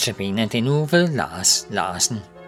Notabene den nu ved Lars Larsen.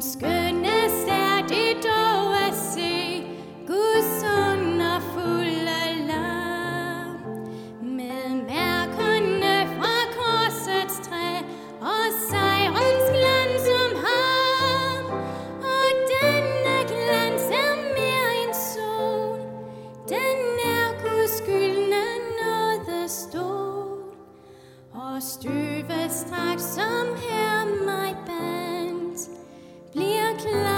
skønnest er det dog at se Guds under fuld alarm Med mærkerne fra korsets træ Og sejrens glans om ham. Og denne Den er Guds skyldne nåde stor. Og støvet straks som her cloud.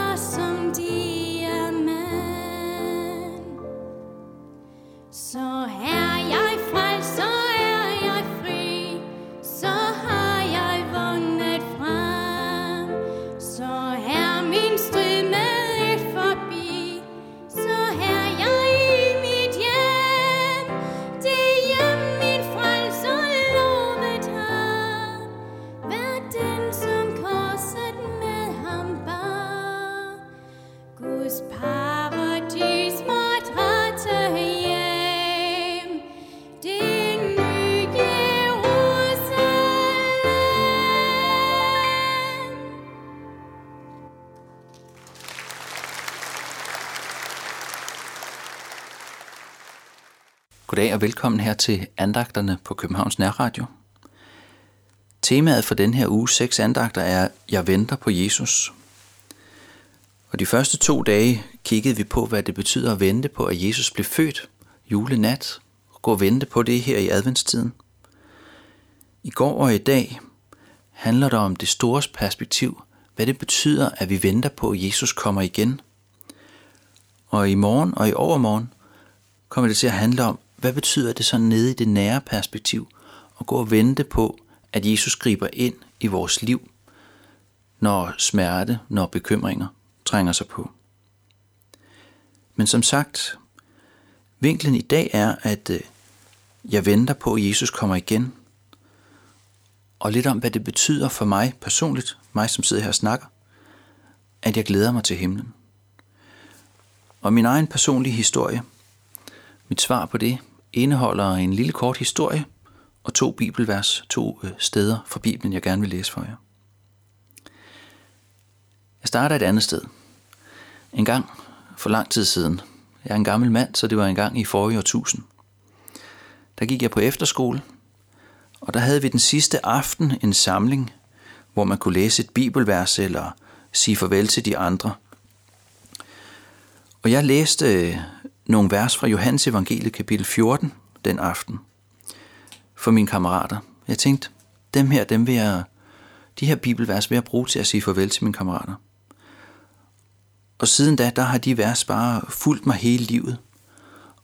Goddag og velkommen her til andagterne på Københavns Nærradio. Temaet for den her uge seks andagter er Jeg venter på Jesus. Og de første to dage kiggede vi på, hvad det betyder at vente på, at Jesus blev født julenat, og gå og vente på det her i adventstiden. I går og i dag handler det om det store perspektiv, hvad det betyder, at vi venter på, at Jesus kommer igen. Og i morgen og i overmorgen kommer det til at handle om, hvad betyder det så nede i det nære perspektiv at gå og vente på, at Jesus griber ind i vores liv, når smerte, når bekymringer trænger sig på. Men som sagt, vinklen i dag er, at øh, jeg venter på, at Jesus kommer igen. Og lidt om, hvad det betyder for mig personligt, mig som sidder her og snakker, at jeg glæder mig til himlen. Og min egen personlige historie, mit svar på det, indeholder en lille kort historie og to bibelvers, to øh, steder fra Bibelen, jeg gerne vil læse for jer. Jeg starter et andet sted. En gang for lang tid siden. Jeg er en gammel mand, så det var en gang i forrige årtusind. Der gik jeg på efterskole, og der havde vi den sidste aften en samling, hvor man kunne læse et bibelvers eller sige farvel til de andre. Og jeg læste øh, nogle vers fra Johannes evangeliet kapitel 14 den aften for mine kammerater. Jeg tænkte, dem her, dem vil jeg, de her bibelvers vil jeg bruge til at sige farvel til mine kammerater. Og siden da, der har de vers bare fulgt mig hele livet.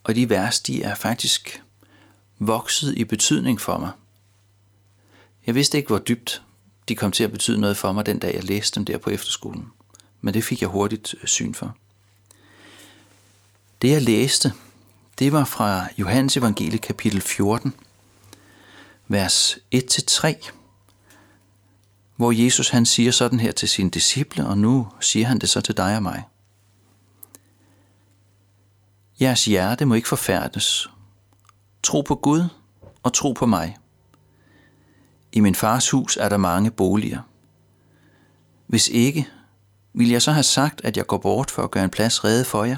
Og de vers, de er faktisk vokset i betydning for mig. Jeg vidste ikke, hvor dybt de kom til at betyde noget for mig den dag, jeg læste dem der på efterskolen. Men det fik jeg hurtigt syn for. Det jeg læste, det var fra Johannes evangelie kapitel 14, vers 1-3, hvor Jesus han siger sådan her til sine disciple, og nu siger han det så til dig og mig. Jeres hjerte må ikke forfærdes. Tro på Gud og tro på mig. I min fars hus er der mange boliger. Hvis ikke, vil jeg så have sagt, at jeg går bort for at gøre en plads rede for jer?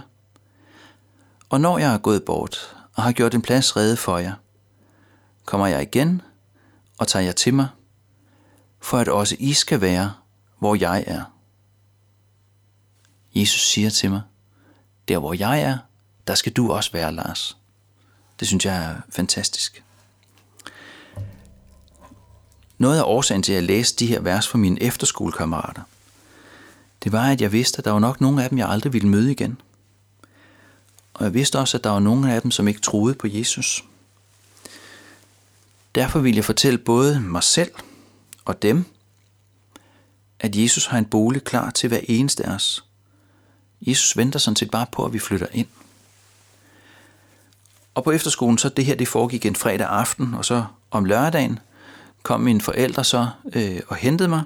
Og når jeg er gået bort og har gjort en plads rede for jer, kommer jeg igen og tager jer til mig, for at også I skal være, hvor jeg er. Jesus siger til mig, der hvor jeg er, der skal du også være, Lars. Det synes jeg er fantastisk. Noget af årsagen til, at jeg læste de her vers for mine efterskolekammerater, det var, at jeg vidste, at der var nok nogle af dem, jeg aldrig ville møde igen. Og jeg vidste også, at der var nogle af dem, som ikke troede på Jesus. Derfor vil jeg fortælle både mig selv og dem, at Jesus har en bolig klar til hver eneste af os. Jesus venter sådan set bare på, at vi flytter ind. Og på efterskolen, så det her, det foregik en fredag aften, og så om lørdagen kom mine forældre så øh, og hentede mig.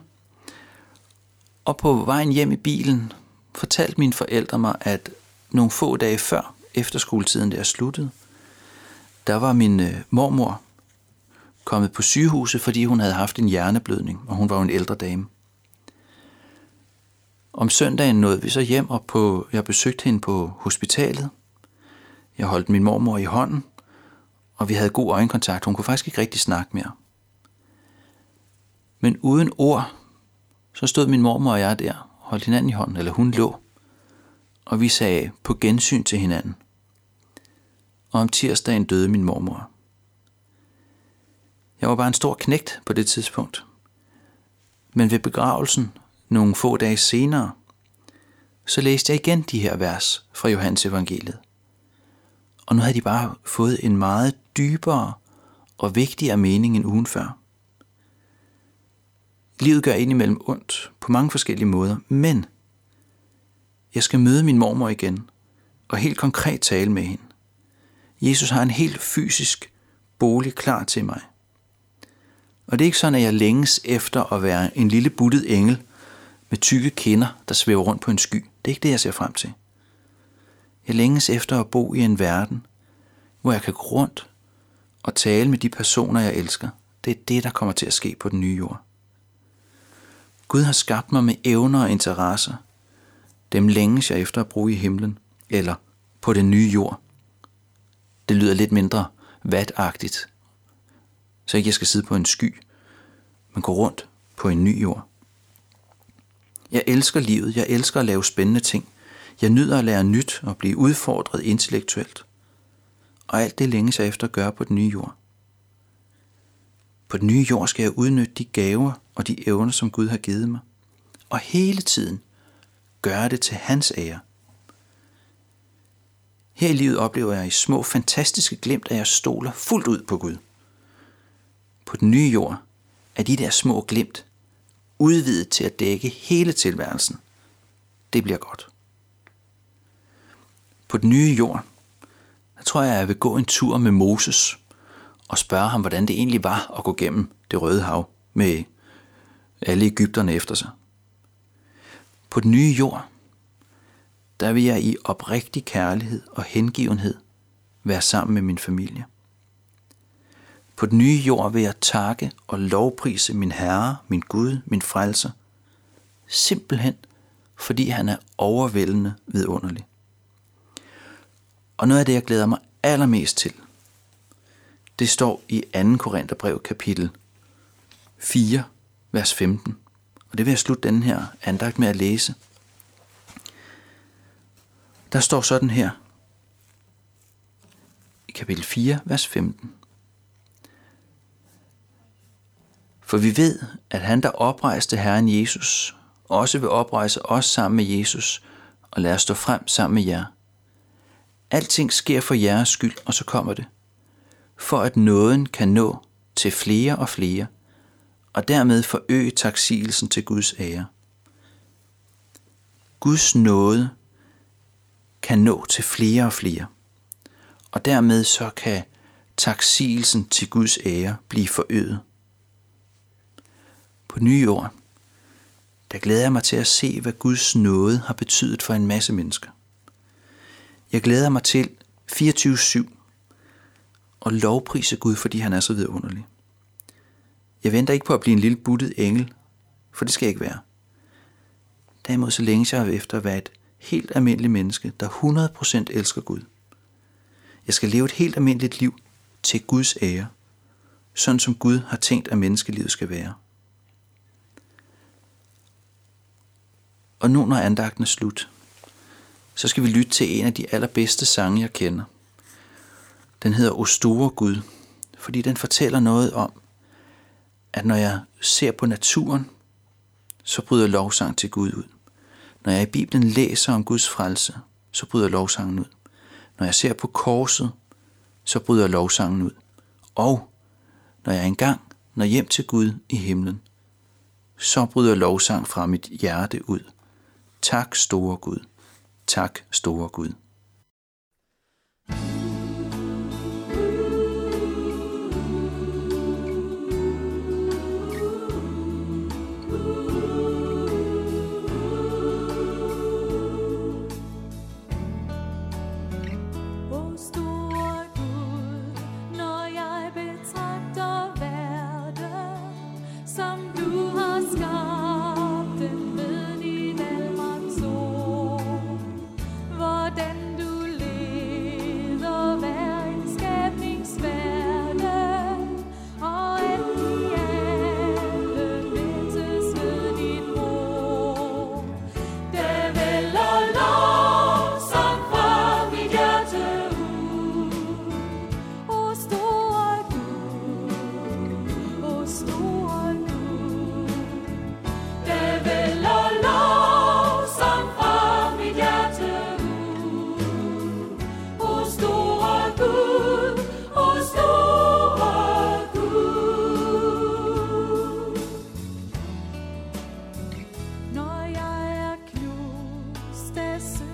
Og på vejen hjem i bilen fortalte mine forældre mig, at nogle få dage før efterskoletiden der sluttede, der var min øh, mormor kommet på sygehuset, fordi hun havde haft en hjerneblødning, og hun var jo en ældre dame. Om søndagen nåede vi så hjem, og på, jeg besøgte hende på hospitalet. Jeg holdt min mormor i hånden, og vi havde god øjenkontakt. Hun kunne faktisk ikke rigtig snakke mere. Men uden ord, så stod min mormor og jeg der, holdt hinanden i hånden, eller hun lå, og vi sagde på gensyn til hinanden. Og om tirsdagen døde min mormor. Jeg var bare en stor knægt på det tidspunkt. Men ved begravelsen, nogle få dage senere, så læste jeg igen de her vers fra Johannes evangeliet. Og nu havde de bare fået en meget dybere og vigtigere mening end ugen før. Livet gør indimellem ondt på mange forskellige måder, men jeg skal møde min mormor igen og helt konkret tale med hende. Jesus har en helt fysisk bolig klar til mig. Og det er ikke sådan, at jeg længes efter at være en lille buttet engel med tykke kinder, der svæver rundt på en sky. Det er ikke det, jeg ser frem til. Jeg længes efter at bo i en verden, hvor jeg kan gå rundt og tale med de personer, jeg elsker. Det er det, der kommer til at ske på den nye jord. Gud har skabt mig med evner og interesser. Dem længes jeg efter at bruge i himlen, eller på den nye jord. Det lyder lidt mindre vatagtigt, så ikke jeg skal sidde på en sky, men gå rundt på en ny jord. Jeg elsker livet, jeg elsker at lave spændende ting. Jeg nyder at lære nyt og blive udfordret intellektuelt. Og alt det længes jeg efter at gøre på den nye jord. På den nye jord skal jeg udnytte de gaver og de evner, som Gud har givet mig. Og hele tiden gøre det til hans ære. Her i livet oplever jeg i små fantastiske glimt, at jeg stoler fuldt ud på Gud. På den nye jord er de der små glimt udvidet til at dække hele tilværelsen. Det bliver godt. På den nye jord, der tror jeg, at jeg vil gå en tur med Moses og spørge ham, hvordan det egentlig var at gå gennem det røde hav med alle Ægypterne efter sig. På den nye jord, der vil jeg i oprigtig kærlighed og hengivenhed være sammen med min familie. På den nye jord vil jeg takke og lovprise min Herre, min Gud, min frelser, simpelthen fordi han er overvældende vidunderlig. Og noget af det, jeg glæder mig allermest til, det står i 2. Korintherbrev kapitel 4, vers 15. Og det vil jeg slutte den her andagt med at læse. Der står sådan her i kapitel 4, vers 15. For vi ved, at han, der oprejste Herren Jesus, også vil oprejse os sammen med Jesus og lade os stå frem sammen med jer. Alting sker for jeres skyld, og så kommer det. For at nåden kan nå til flere og flere, og dermed forøge taksigelsen til Guds ære. Guds nåde kan nå til flere og flere. og dermed så kan taksigelsen til Guds ære blive forøget. På nye ord, der glæder jeg mig til at se, hvad Guds nåde har betydet for en masse mennesker. Jeg glæder mig til 24-7 og lovprise Gud, fordi han er så vidunderlig. Jeg venter ikke på at blive en lille buttet engel, for det skal jeg ikke være. Derimod så længe jeg efter at være et helt almindeligt menneske, der 100% elsker Gud. Jeg skal leve et helt almindeligt liv til Guds ære, sådan som Gud har tænkt, at menneskelivet skal være. Og nu når andagten er slut, så skal vi lytte til en af de allerbedste sange, jeg kender. Den hedder O store Gud, fordi den fortæller noget om, at når jeg ser på naturen, så bryder lovsang til Gud ud. Når jeg i Bibelen læser om Guds frelse, så bryder lovsangen ud. Når jeg ser på korset, så bryder lovsangen ud. Og når jeg engang når hjem til Gud i himlen, så bryder lovsang fra mit hjerte ud. Tak, store Gud. Tak, store Gud. thank you blessed.